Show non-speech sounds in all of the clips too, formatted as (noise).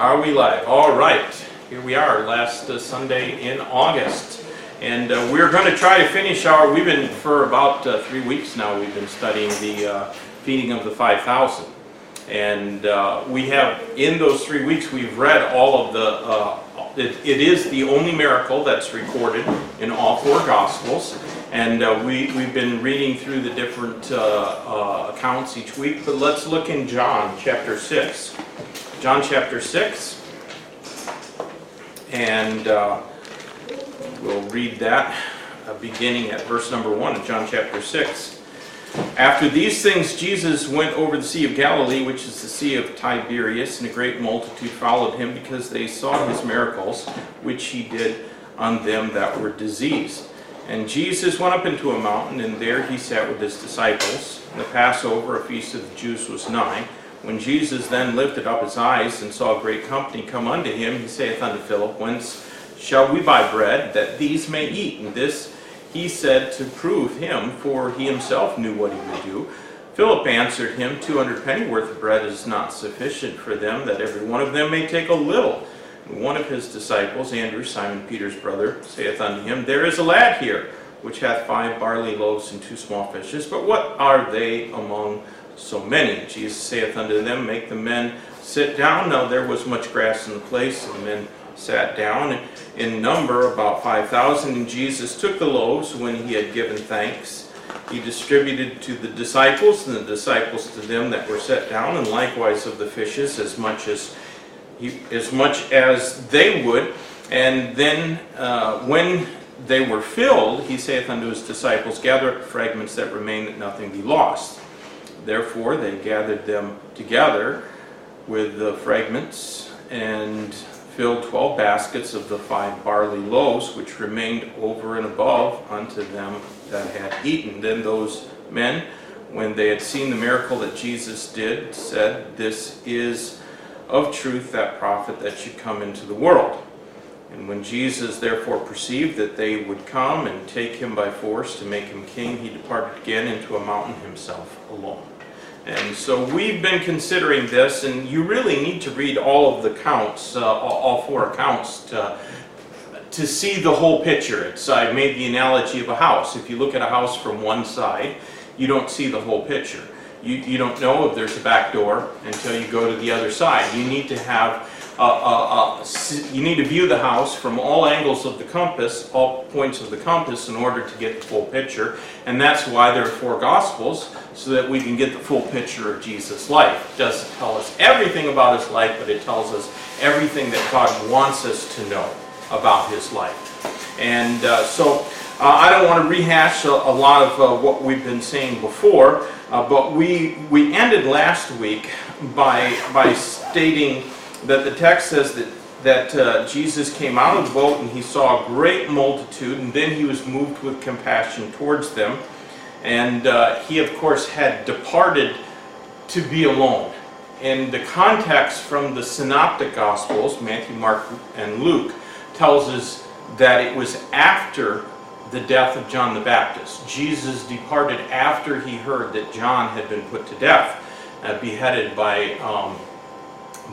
Are we live? All right. Here we are, last uh, Sunday in August. And uh, we're going to try to finish our, we've been, for about uh, three weeks now, we've been studying the uh, feeding of the 5,000. And uh, we have, in those three weeks, we've read all of the, uh, it, it is the only miracle that's recorded in all four Gospels. And uh, we, we've been reading through the different uh, uh, accounts each week, but let's look in John chapter 6. John chapter 6. And uh, we'll read that uh, beginning at verse number 1 of John chapter 6. After these things, Jesus went over the Sea of Galilee, which is the Sea of Tiberias, and a great multitude followed him because they saw his miracles, which he did on them that were diseased. And Jesus went up into a mountain, and there he sat with his disciples. The Passover, a feast of the Jews, was nigh. When Jesus then lifted up his eyes and saw a great company come unto him, he saith unto Philip, Whence shall we buy bread, that these may eat? And this he said to prove him, for he himself knew what he would do. Philip answered him, Two hundred pennyworth of bread is not sufficient for them, that every one of them may take a little. And one of his disciples, Andrew, Simon Peter's brother, saith unto him, There is a lad here, which hath five barley loaves and two small fishes, but what are they among so many? Jesus saith unto them, Make the men sit down. Now there was much grass in the place, and the men sat down, in number about 5,000. And Jesus took the loaves when he had given thanks. He distributed to the disciples, and the disciples to them that were set down, and likewise of the fishes as much as he, as much as they would. And then uh, when they were filled, he saith unto his disciples, Gather up fragments that remain, that nothing be lost. Therefore they gathered them together with the fragments and filled twelve baskets of the five barley loaves which remained over and above unto them that had eaten. Then those men, when they had seen the miracle that Jesus did, said, This is of truth that prophet that should come into the world. And when Jesus therefore perceived that they would come and take him by force to make him king, he departed again into a mountain himself alone. And so we've been considering this, and you really need to read all of the counts, uh, all four accounts, to, to see the whole picture. It's, I made the analogy of a house. If you look at a house from one side, you don't see the whole picture. You, you don't know if there's a back door until you go to the other side. You need to have uh, uh, uh, you need to view the house from all angles of the compass, all points of the compass, in order to get the full picture. And that's why there are four Gospels, so that we can get the full picture of Jesus' life. It doesn't tell us everything about his life, but it tells us everything that God wants us to know about his life. And so I don't want to rehash a, a lot of what we've been saying before, but we, we ended last week by, by stating that the text says that, that uh, Jesus came out of the boat and he saw a great multitude, and then he was moved with compassion towards them. And uh, he, of course, had departed to be alone. And the context from the Synoptic Gospels, Matthew, Mark, and Luke, tells us that it was after the death of John the Baptist. Jesus departed after he heard that John had been put to death, uh, beheaded by um,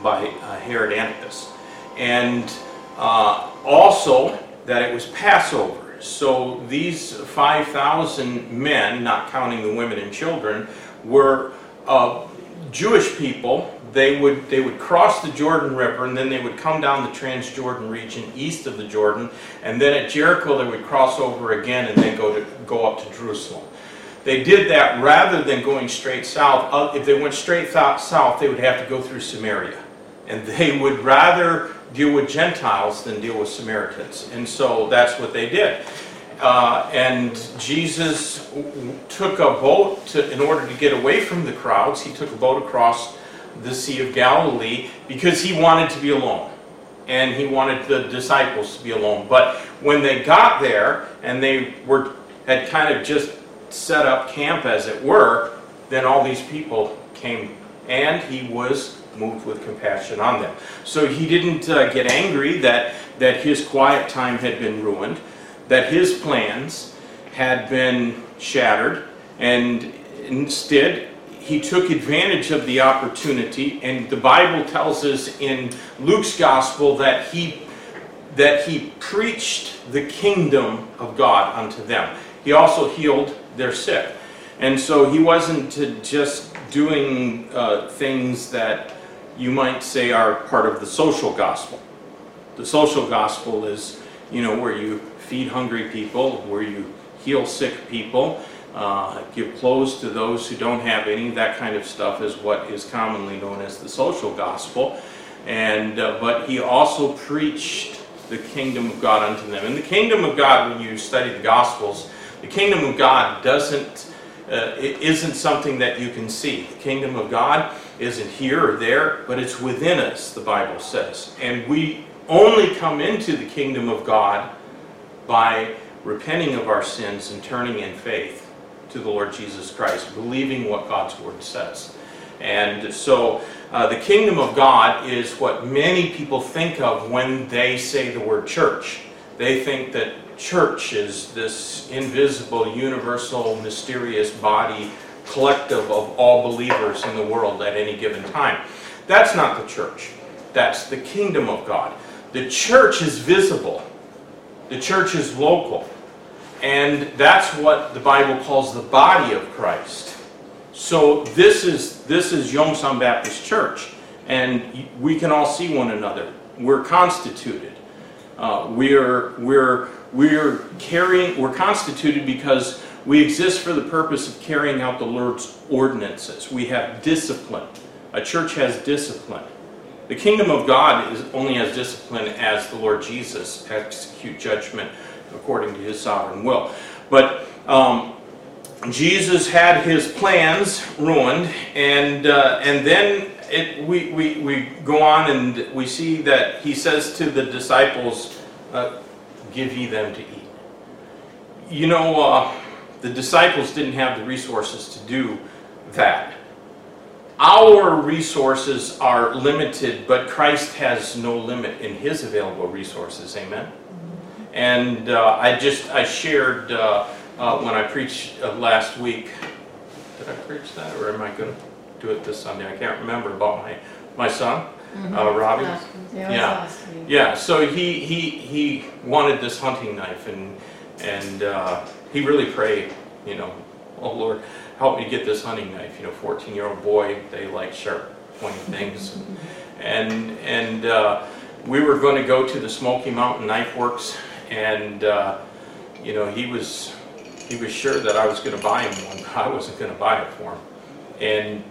by uh, Herod Antipas. And uh, also that it was Passover. So these 5,000 men, not counting the women and children, were uh, Jewish people. They would, they would cross the Jordan River and then they would come down the Transjordan region east of the Jordan. And then at Jericho they would cross over again and then go, to, go up to Jerusalem. They did that rather than going straight south. Uh, if they went straight south, they would have to go through Samaria and (laughs) they would rather deal with Gentiles than deal with Samaritans. And so that's what they did. Uh, and Jesus took a boat to, in order to get away from the crowds. He took a boat across the Sea of Galilee because he wanted to be alone. And he wanted the disciples to be alone. But when they got there and they were had kind of just set up camp, as it were, then all these people came and he was moved with compassion on them. So he didn't uh, get angry that, that his quiet time had been ruined, that his plans had been shattered, and instead he took advantage of the opportunity, and the Bible tells us in Luke's gospel that he that he preached the kingdom of God unto them. He also healed their sick. And so he wasn't just doing uh, things that you might say are part of the social gospel. The social gospel is, you know, where you feed hungry people, where you heal sick people, uh, give clothes to those who don't have any. That kind of stuff is what is commonly known as the social gospel. And uh, but he also preached the kingdom of God unto them. And the kingdom of God, when you study the Gospels, the kingdom of God doesn't, uh, it isn't something that you can see. The kingdom of God isn't here or there, but it's within us, the Bible says. And we only come into the kingdom of God by repenting of our sins and turning in faith to the Lord Jesus Christ, believing what God's word says. And so uh, the kingdom of God is what many people think of when they say the word church. They think that church is this invisible, universal, mysterious body collective of all believers in the world at any given time. That's not the church. That's the kingdom of God. The church is visible. The church is local. And that's what the Bible calls the body of Christ. So this is this is Yongsan Baptist Church, and we can all see one another. We're constituted. Uh, we're we're we're carrying. We're constituted because we exist for the purpose of carrying out the Lord's ordinances. We have discipline. A church has discipline. The kingdom of God is only as disciplined as the Lord Jesus execute judgment according to His sovereign will. But um, Jesus had his plans ruined, and uh, and then it, we, we, we go on and we see that he says to the disciples, uh, Give ye them to eat. You know, uh, the disciples didn't have the resources to do that. Our resources are limited, but Christ has no limit in his available resources. Amen? And uh, I just, I shared uh, uh, when I preached uh, last week. Did I preach that, or am I going to do it this Sunday? I can't remember about my my son, Mhm. uh, Robbie. Yeah, Yeah. Yeah, so he he he wanted this hunting knife, and and uh, he really prayed, you know, oh Lord, help me get this hunting knife. You know, 14 year old boy, they like sharp, pointy things, and and uh, we were going to go to the Smoky Mountain Knife Works, and uh, you know he was he was sure that I was going to buy him one, (laughs) I wasn't going to buy it for him, and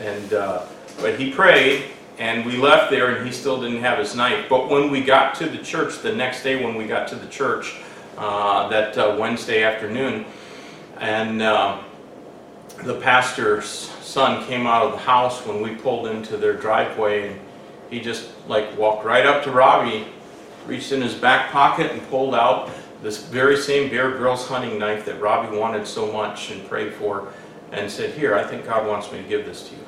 and uh, but he prayed, and we left there, and he still didn't have his knife. But when we got to the church the next day, when we got to the church uh, that uh, Wednesday afternoon, and uh, the pastor's son came out of the house when we pulled into their driveway, and he just like walked right up to Robbie, reached in his back pocket and pulled out this very same Bear Grylls hunting knife that Robbie wanted so much and prayed for, and said, "Here, I think God wants me to give this to you."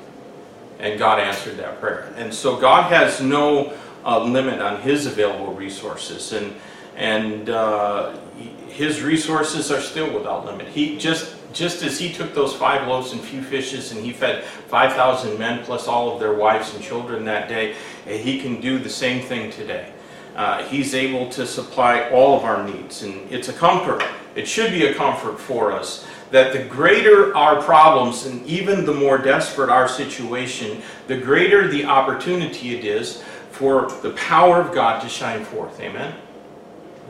And God answered that prayer. And so God has no uh, limit on His available resources, and and uh, His resources are still without limit. He just just as He took those five loaves and few fishes, and He fed five thousand men plus all of their wives and children that day, He can do the same thing today. Uh, he's able to supply all of our needs, and it's a comfort. It should be a comfort for us that the greater our problems and even the more desperate our situation, the greater the opportunity it is for the power of God to shine forth. Amen?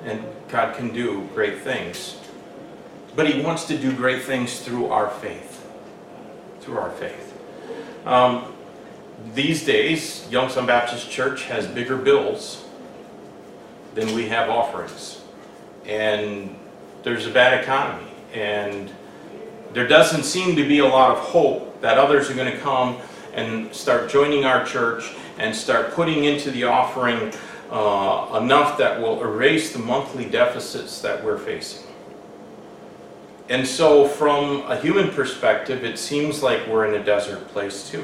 And God can do great things. But He wants to do great things through our faith. Through our faith. Um, these days, Yongsan Baptist Church has bigger bills than we have offerings. And there's a bad economy. And there doesn't seem to be a lot of hope that others are going to come and start joining our church and start putting into the offering uh, enough that will erase the monthly deficits that we're facing. And so, from a human perspective, it seems like we're in a desert place too,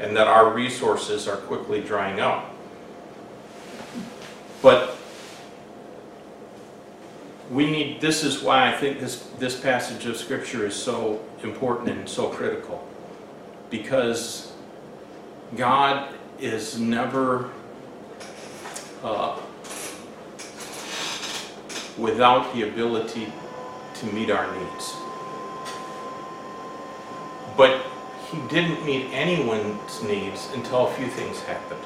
and that our resources are quickly drying up. But we need, this is why I think this, this passage of Scripture is so important and so critical. because God is never uh, without the ability to meet our needs. But he didn't meet anyone's needs until a few things happened.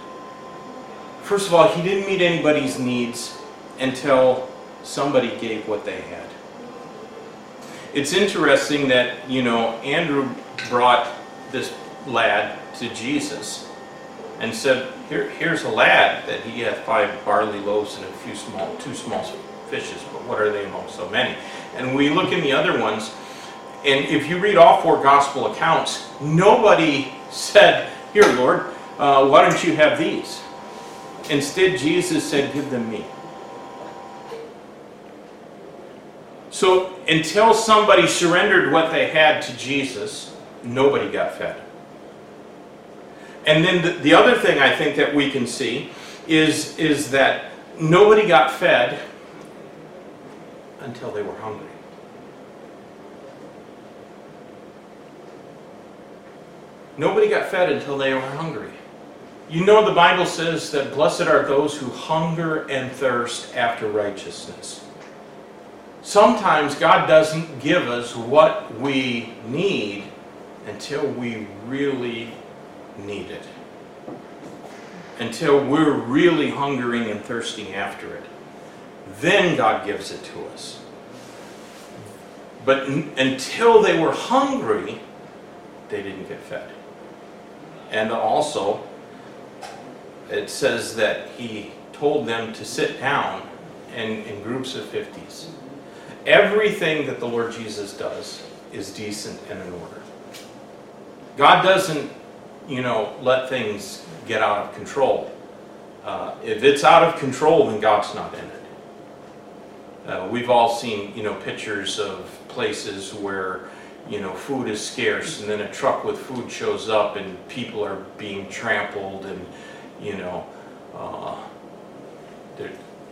First of all, he didn't meet anybody's needs until somebody gave what they had. It's interesting that, you know, Andrew brought this lad to Jesus and said, Here, here's a lad that he had five barley loaves and a few small, two small fishes, but what are they among so many? And we look in the other ones, and if you read all four gospel accounts, nobody said, Here, Lord, uh, why don't you have these? Instead, Jesus said, Give them me. So until somebody surrendered what they had to Jesus, nobody got fed. And then the, the other thing I think that we can see is, is that nobody got fed until they were hungry. Nobody got fed until they were hungry. You know, the Bible says that blessed are those who hunger and thirst after righteousness. Sometimes God doesn't give us what we need until we really need it. Until we're really hungering and thirsting after it. Then God gives it to us. But n- until they were hungry, they didn't get fed. And also, it says that he told them to sit down in, in groups of 50s. Everything that the Lord Jesus does is decent and in order. God doesn't, you know, let things get out of control. Uh, if it's out of control, then God's not in it. Uh, we've all seen, you know, pictures of places where, you know, food is scarce, and then a truck with food shows up, and people are being trampled, and you know, uh, there,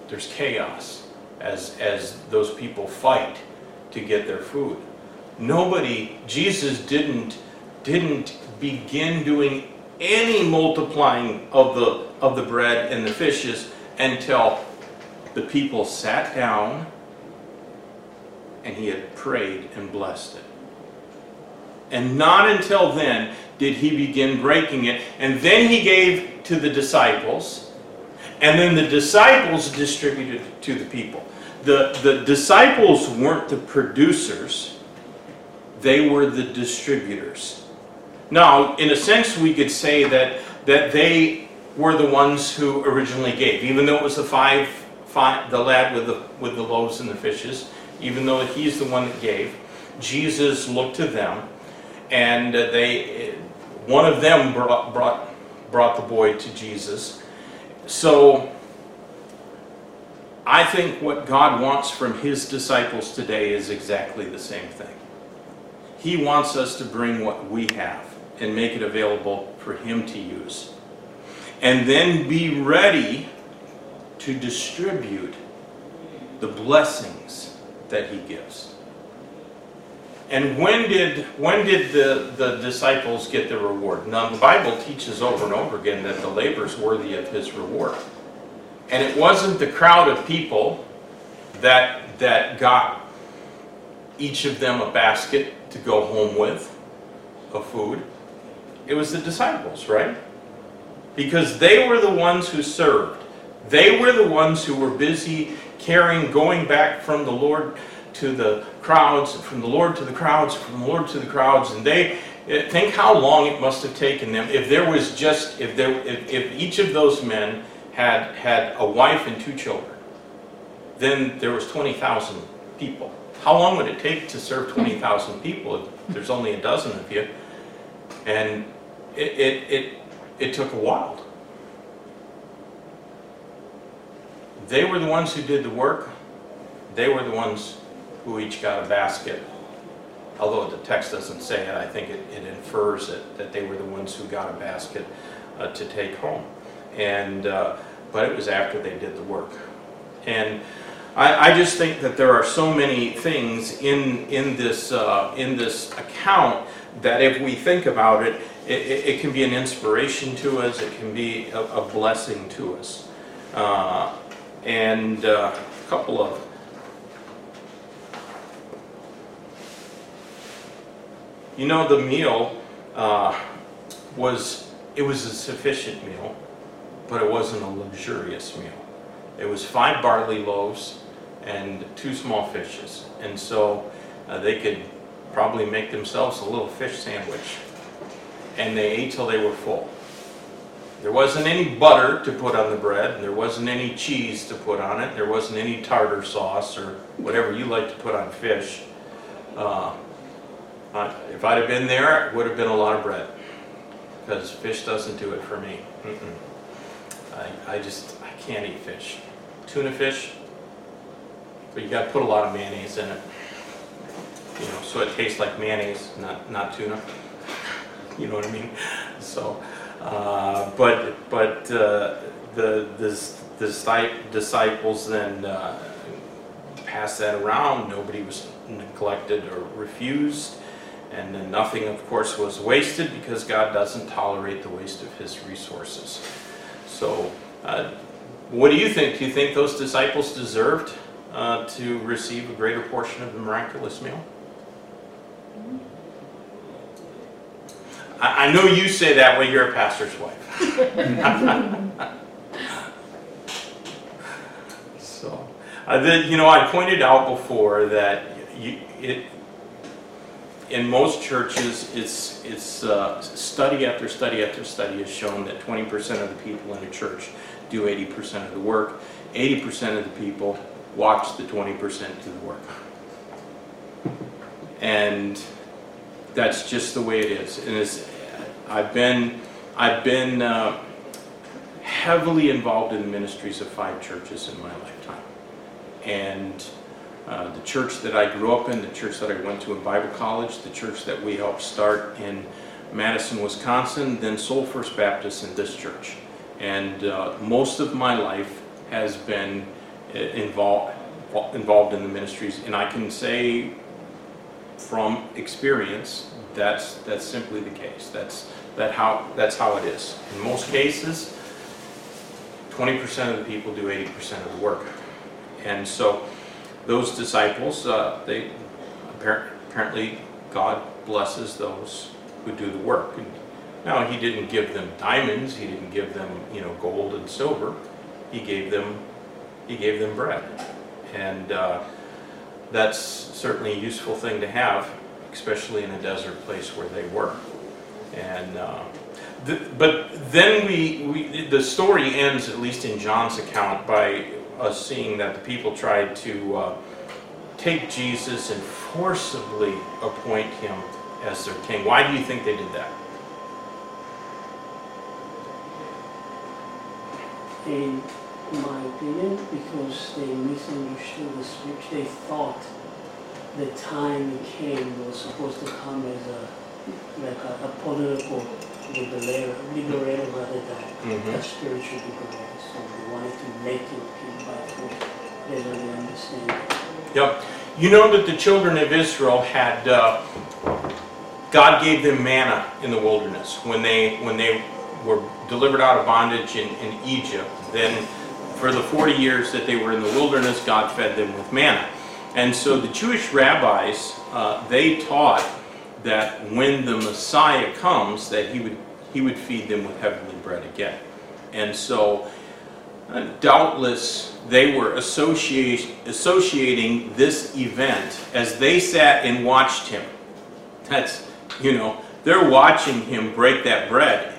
there's chaos as as those people fight to get their food. Nobody, Jesus didn't didn't begin doing any multiplying of the of the bread and the fishes until the people sat down and he had prayed and blessed it. And not until then did he begin breaking it. And then he gave to the disciples. And then the disciples distributed to the people. The, the disciples weren't the producers, they were the distributors. Now, in a sense, we could say that, that they were the ones who originally gave, even though it was the five, the lad with the, with the loaves and the fishes, even though he's the one that gave. Jesus looked to them, and they, one of them brought, brought, brought the boy to Jesus. So, I think what God wants from his disciples today is exactly the same thing. He wants us to bring what we have and make it available for him to use. And then be ready to distribute the blessings that he gives. And when did when did the, the disciples get the reward? Now the Bible teaches over and over again that the labor is worthy of his reward. And it wasn't the crowd of people that that got each of them a basket to go home with of food. It was the disciples, right? Because they were the ones who served. They were the ones who were busy carrying, going back from the Lord to the crowds, from the Lord to the crowds, from the Lord to the crowds, and they eh, think how long it must have taken them if there was just if there if, if each of those men had had a wife and two children, then there was twenty thousand people. How long would it take to serve twenty thousand people if there's only a dozen of you? And it it it, it took a while. They were the ones who did the work. They were the ones who each got a basket. Although the text doesn't say it, I think it, it infers it, that they were the ones who got a basket uh, to take home. And, uh, but it was after they did the work. And I, I just think that there are so many things in, in, this, uh, in this account that if we think about it, it, it, it can be an inspiration to us, it can be a, a blessing to us. Uh, and uh, a couple of You know, the meal uh, was, it was a sufficient meal, but it wasn't a luxurious meal. It was five barley loaves and two small fishes. And so uh, they could probably make themselves a little fish sandwich. And they ate till they were full. There wasn't any butter to put on the bread, there wasn't any cheese to put on it, there wasn't any tartar sauce or whatever you like to put on fish. Uh, if I'd have been there, it would have been a lot of bread, because fish doesn't do it for me. I, I just, I can't eat fish. Tuna fish, but you gotta put a lot of mayonnaise in it. You know, so it tastes like mayonnaise, not, not tuna. You know what I mean? So, uh, but, but, uh, the, the, the disciples then, uh, passed that around, nobody was neglected or refused. And then nothing, of course, was wasted because God doesn't tolerate the waste of his resources. So, uh, what do you think? Do you think those disciples deserved uh, to receive a greater portion of the miraculous meal? I, I know you say that when you're a pastor's wife. (laughs) so, uh, the, you know, I pointed out before that you, it, in most churches, it's, it's uh, study after study after study has shown that 20% of the people in a church do 80% of the work. 80% of the people watch the 20% do the work. And that's just the way it is. And it's, I've been, I've been uh, heavily involved in the ministries of five churches in my lifetime. And uh, the church that I grew up in, the church that I went to in Bible college, the church that we helped start in Madison, Wisconsin, then Seoul First Baptist, and this church. And uh, most of my life has been uh, involved involved in the ministries, and I can say from experience that's that's simply the case. That's that how that's how it is. In most cases, 20% of the people do 80% of the work, and so those disciples, uh, they apparently God blesses those who do the work. And now He didn't give them diamonds. He didn't give them you know gold and silver. He gave them He gave them bread, and uh, that's certainly a useful thing to have, especially in a desert place where they were. And uh, but then we, we the story ends at least in John's account by us seeing that the people tried to uh, take Jesus and forcibly appoint him as their king. Why do you think they did that? In my opinion, because they misunderstood the scripture. They thought the time came was supposed to come as a like a, a political liberator, liberator rather than Mhm. a spiritual liberator. So they wanted to make it they really understand. Yep. You know that the children of Israel had uh, God gave them manna in the wilderness when they when they were delivered out of bondage in, in Egypt. Then for the 40 years that they were in the wilderness, God fed them with manna. And so the Jewish rabbis, uh, they taught that when the Messiah comes, that he would he would feed them with heavenly bread again. And so uh, doubtless they were associate, associating this event as they sat and watched him. That's, you know, they're watching him break that bread.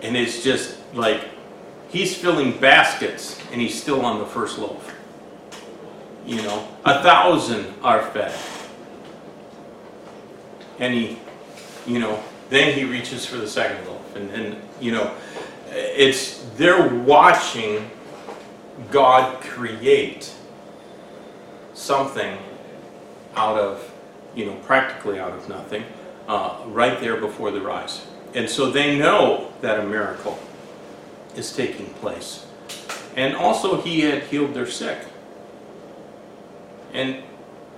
And it's just like he's filling baskets and he's still on the first loaf. You know, a thousand are fed. And he, you know, then he reaches for the second loaf. And then, you know, it's they're watching God create something out of, you know, practically out of nothing, uh, right there before their eyes. And so they know that a miracle is taking place. And also, he had healed their sick. And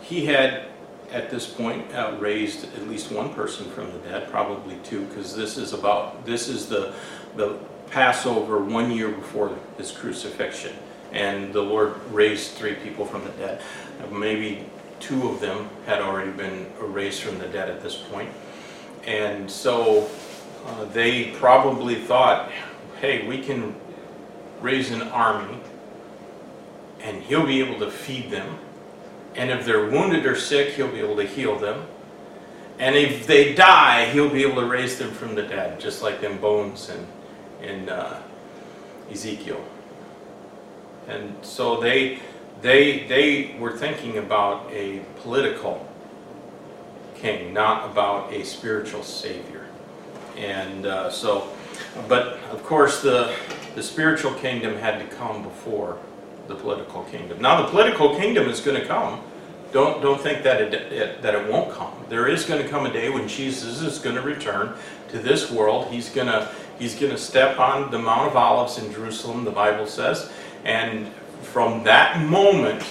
he had at this point, uh, raised at least one person from the dead, probably two, because this is about, this is the, the Passover one year before his crucifixion. And the Lord raised three people from the dead. Maybe two of them had already been raised from the dead at this point. And so uh, they probably thought, hey, we can raise an army and he'll be able to feed them. And if they're wounded or sick, he'll be able to heal them. And if they die, he'll be able to raise them from the dead, just like them bones in, in uh, Ezekiel. And so they, they, they were thinking about a political king, not about a spiritual savior. And uh, so, but of course, the, the spiritual kingdom had to come before the political kingdom. Now, the political kingdom is going to come. Don't, don't think that it, it, that it won't come. There is going to come a day when Jesus is going to return to this world. He's going to he's going to step on the Mount of Olives in Jerusalem, the Bible says, and from that moment,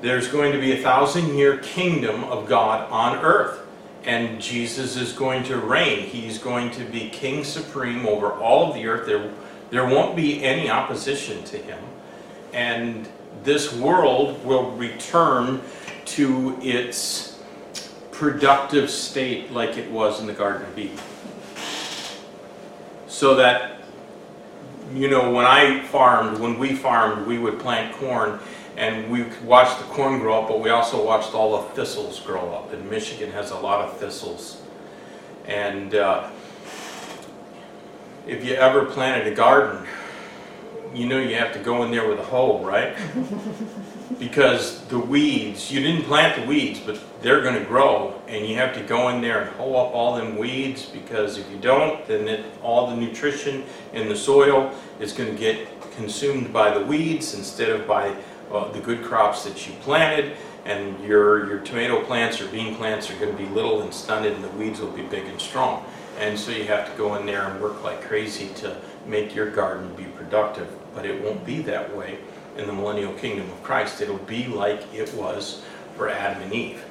there's going to be a thousand year kingdom of God on earth. And Jesus is going to reign. He's going to be king supreme over all of the earth. There, there won't be any opposition to him. And this world will return to its productive state like it was in the Garden of Eden. So that, you know, when I farmed, when we farmed, we would plant corn and we watched the corn grow up, but we also watched all the thistles grow up. And Michigan has a lot of thistles. And uh, if you ever planted a garden, you know you have to go in there with a hoe, right? (laughs) because the weeds, you didn't plant the weeds, but they're going to grow, and you have to go in there and hoe up all them weeds because if you don't, then it, all the nutrition in the soil is going to get consumed by the weeds instead of by the good crops that you planted. And your, your tomato plants or bean plants are going to be little and stunted, and the weeds will be big and strong. And so you have to go in there and work like crazy to make your garden be productive. But it won't be that way in the millennial kingdom of Christ. It'll be like it was for Adam and Eve.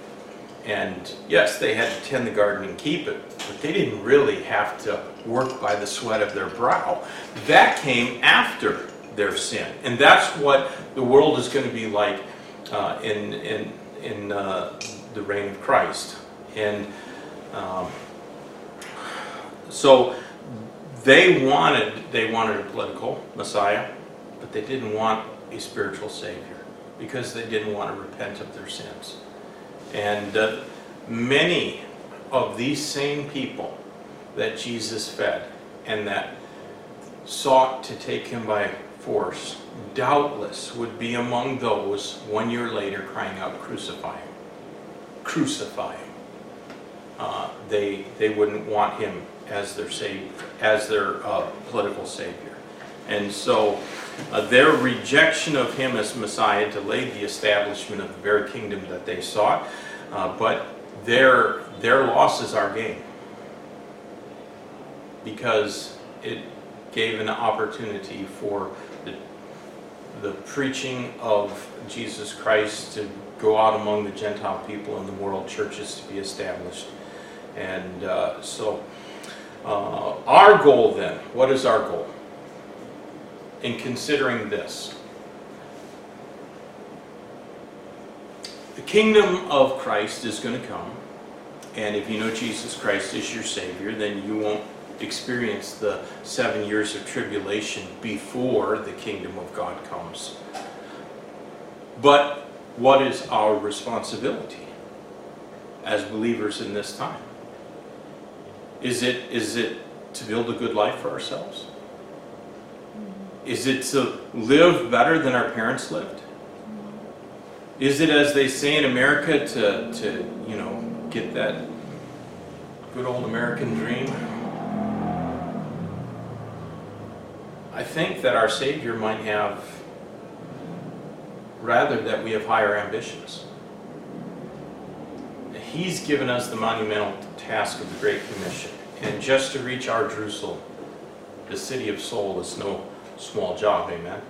And yes, they had to tend the garden and keep it, but they didn't really have to work by the sweat of their brow. That came after their sin. And that's what the world is going to be like uh, in, in, in uh, the reign of Christ. And um, so they wanted, they wanted a political Messiah, but they didn't want a spiritual Savior because they didn't want to repent of their sins. And uh, many of these same people that Jesus fed and that sought to take him by force doubtless would be among those one year later crying out, Crucify him! Crucify him! Uh, they, they wouldn't want him as their, savior, as their uh, political savior. And so uh, their rejection of him as Messiah delayed the establishment of the very kingdom that they sought, uh, but their, their loss is our gain because it gave an opportunity for the, preaching of Jesus Christ to go out among the Gentile people in the world, churches to be established. And uh, so, uh, our goal then, what is our goal? In considering this, the kingdom of Christ is going to come, and if you know Jesus Christ is your Savior, then you won't experience the seven years of tribulation before the kingdom of God comes. But what is our responsibility as believers in this time? Is it, is it to build a good life for ourselves? Is it to live better than our parents lived? Is it, as they say in America, to, to you know, get that good old American dream? I think that our Savior might have, rather that we have higher ambitions. He's given us the monumental task of the Great Commission. And just to reach our Jerusalem, the city of Seoul, is no small job, amen?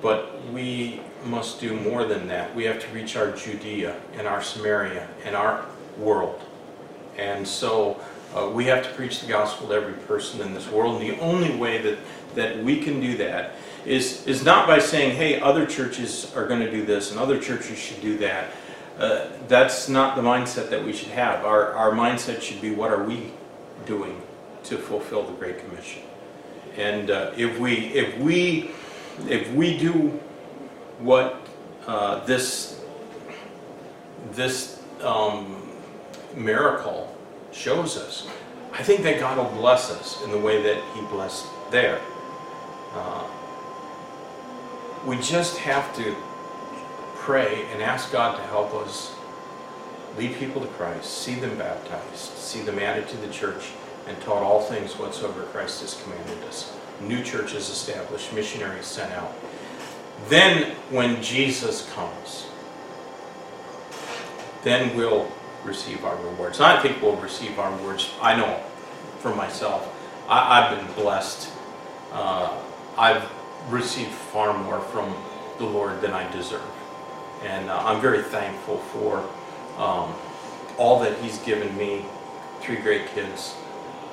But we must do more than that. We have to reach our Judea and our Samaria and our world. And so uh, we have to preach the gospel to every person in this world. And the only way that, that we can do that is, is not by saying, hey, other churches are going to do this and other churches should do that. Uh, that's not the mindset that we should have. Our, our mindset should be, what are we doing to fulfill the Great Commission? And uh, if we, if we, if we do what uh, this, this um, miracle shows us, I think that God will bless us in the way that He blessed there. Uh, we just have to pray and ask God to help us lead people to Christ, see them baptized, see them added to the church, and taught all things whatsoever Christ has commanded us. New churches established, missionaries sent out. Then, when Jesus comes, then we'll receive our rewards. And I think we'll receive our rewards. I know for myself, I, I've been blessed. Uh, I've received far more from the Lord than I deserve. And uh, I'm very thankful for um, all that He's given me three great kids,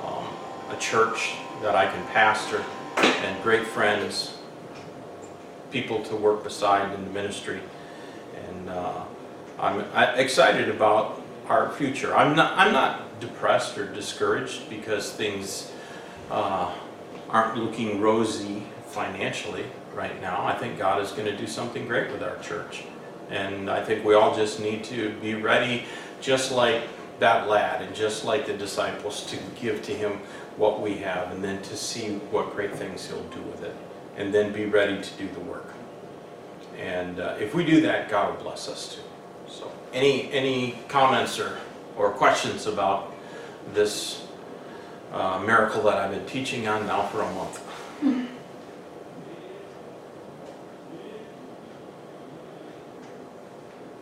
um, a church that I can pastor, and great friends, people to work beside in the ministry. And uh, I'm excited about our future. I'm not, I'm not depressed or discouraged because things uh, aren't looking rosy financially right now. I think God is going to do something great with our church. And I think we all just need to be ready, just like that lad and just like the disciples, to give to him what we have and then to see what great things he'll do with it. And then be ready to do the work. And uh, if we do that, God will bless us too. So, any, any comments or, or questions about this uh, miracle that I've been teaching on now for a month? (laughs)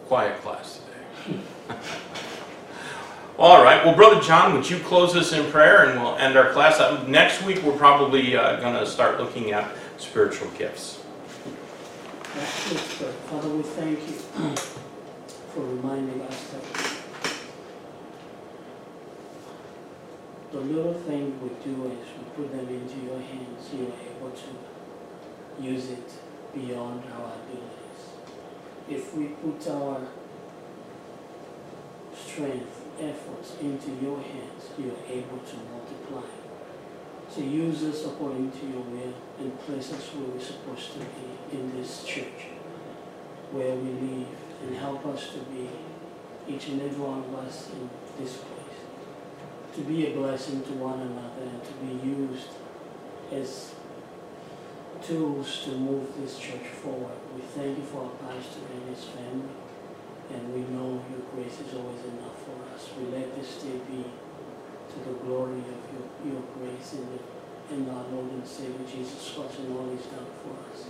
Quiet class today. (laughs) All right, well, Brother John, would you close us in prayer and we'll end our class? Uh, Next week, we're probably going to start looking at spiritual gifts. That's it. Father, we thank you for reminding us that the little thing we do is we put them into your hands. You are able to use it beyond our abilities. If we put our strength, efforts into your hands, you are able to multiply. So use us according to your will and place us where we're supposed to be in this church, where we live, and help us to be, each and every one of us in this place, to be a blessing to one another and to be used as tools to move this church forward. We thank you for our pastor and his family, and we know your grace is always enough for us. We let this day be to the glory of your, your grace in, the, our Lord and Savior Jesus Christ and all he's done for us.